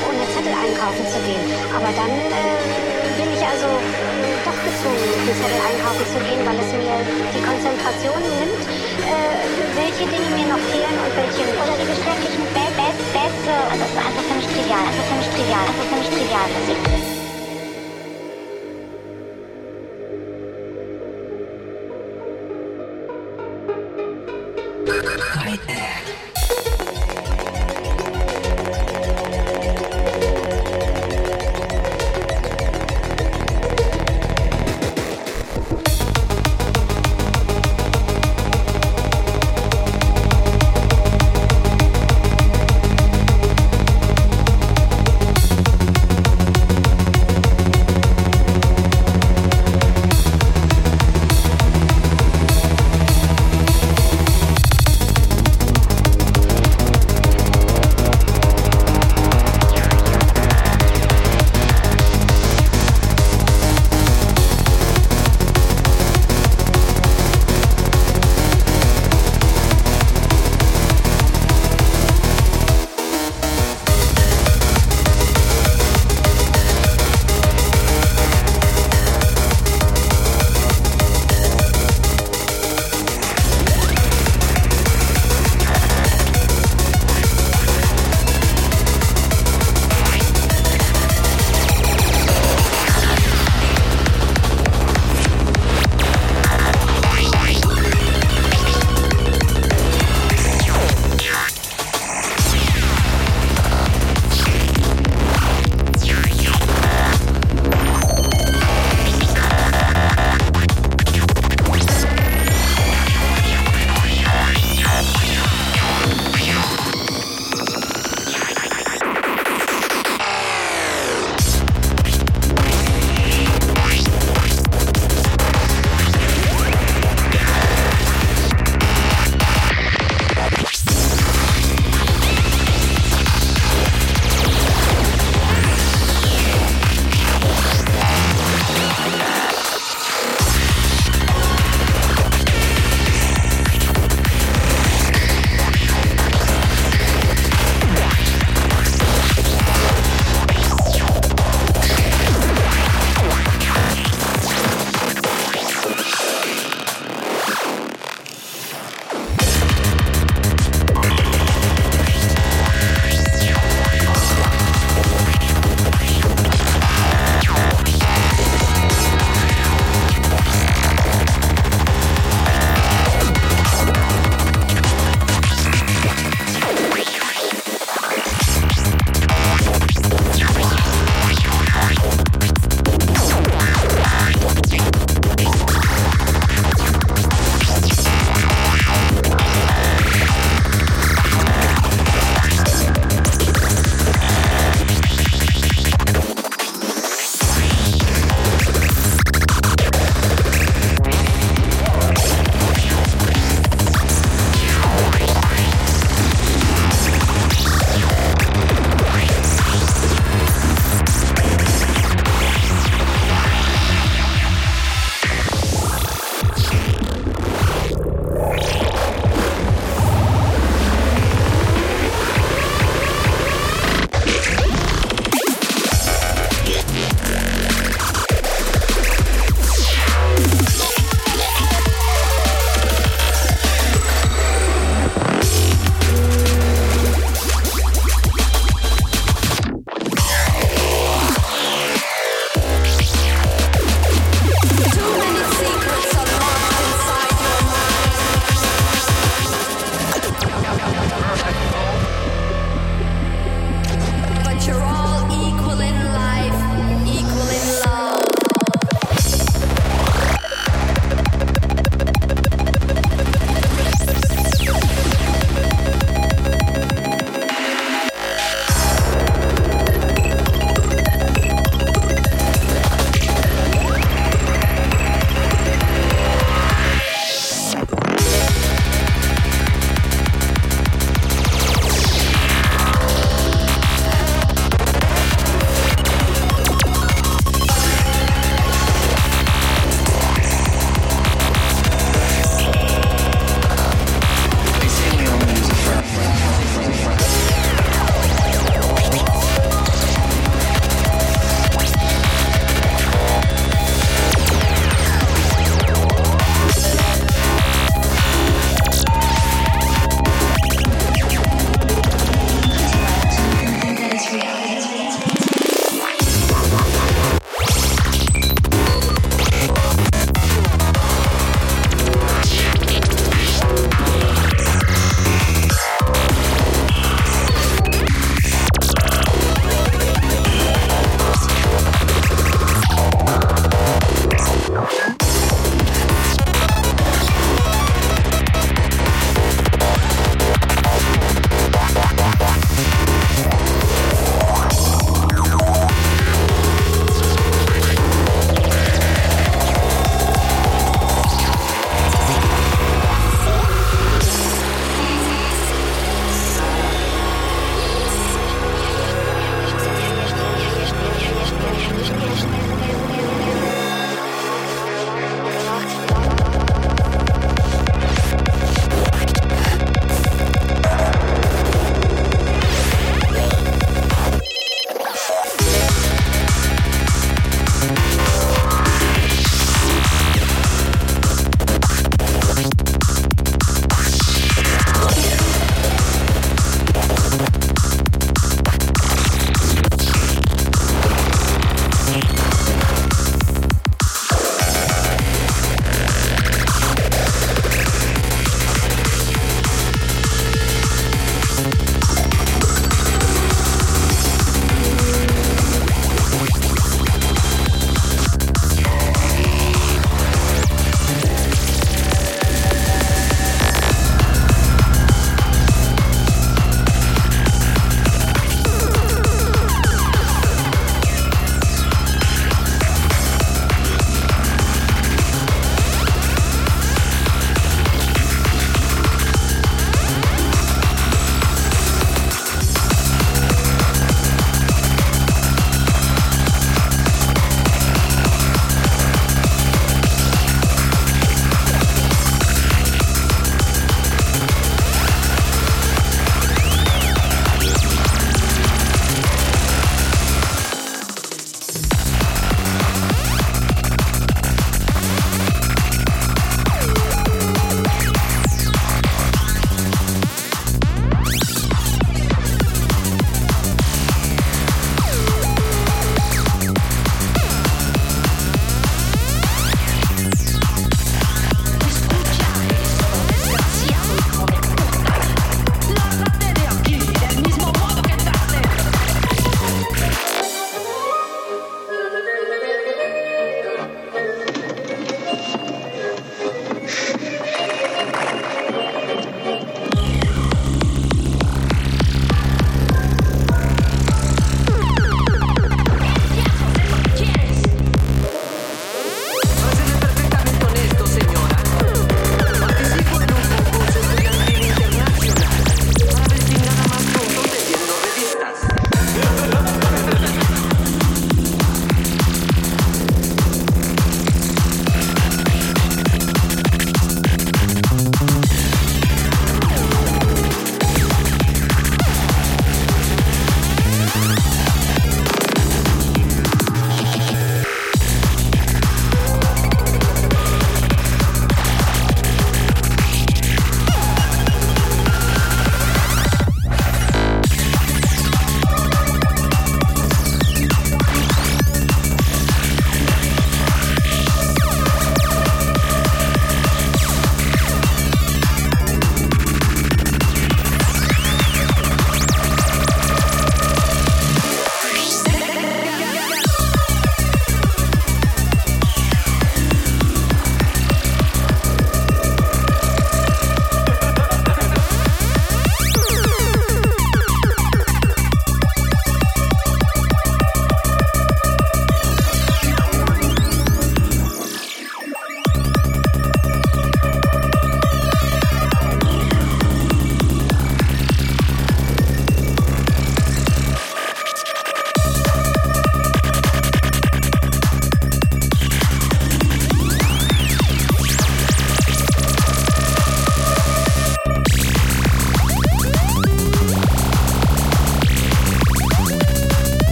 auch ohne Zettel einkaufen zu gehen. Aber dann äh, bin ich also doch gezwungen, ohne Zettel einkaufen zu gehen, weil es mir die Konzentration nimmt, äh, welche Dinge mir noch fehlen und welche nicht. Oder die geschäftlichen Bätze. Also, also es also also ist einfach für mich trivial, einfach für mich trivial, einfach für mich trivial.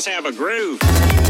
Does have a groove.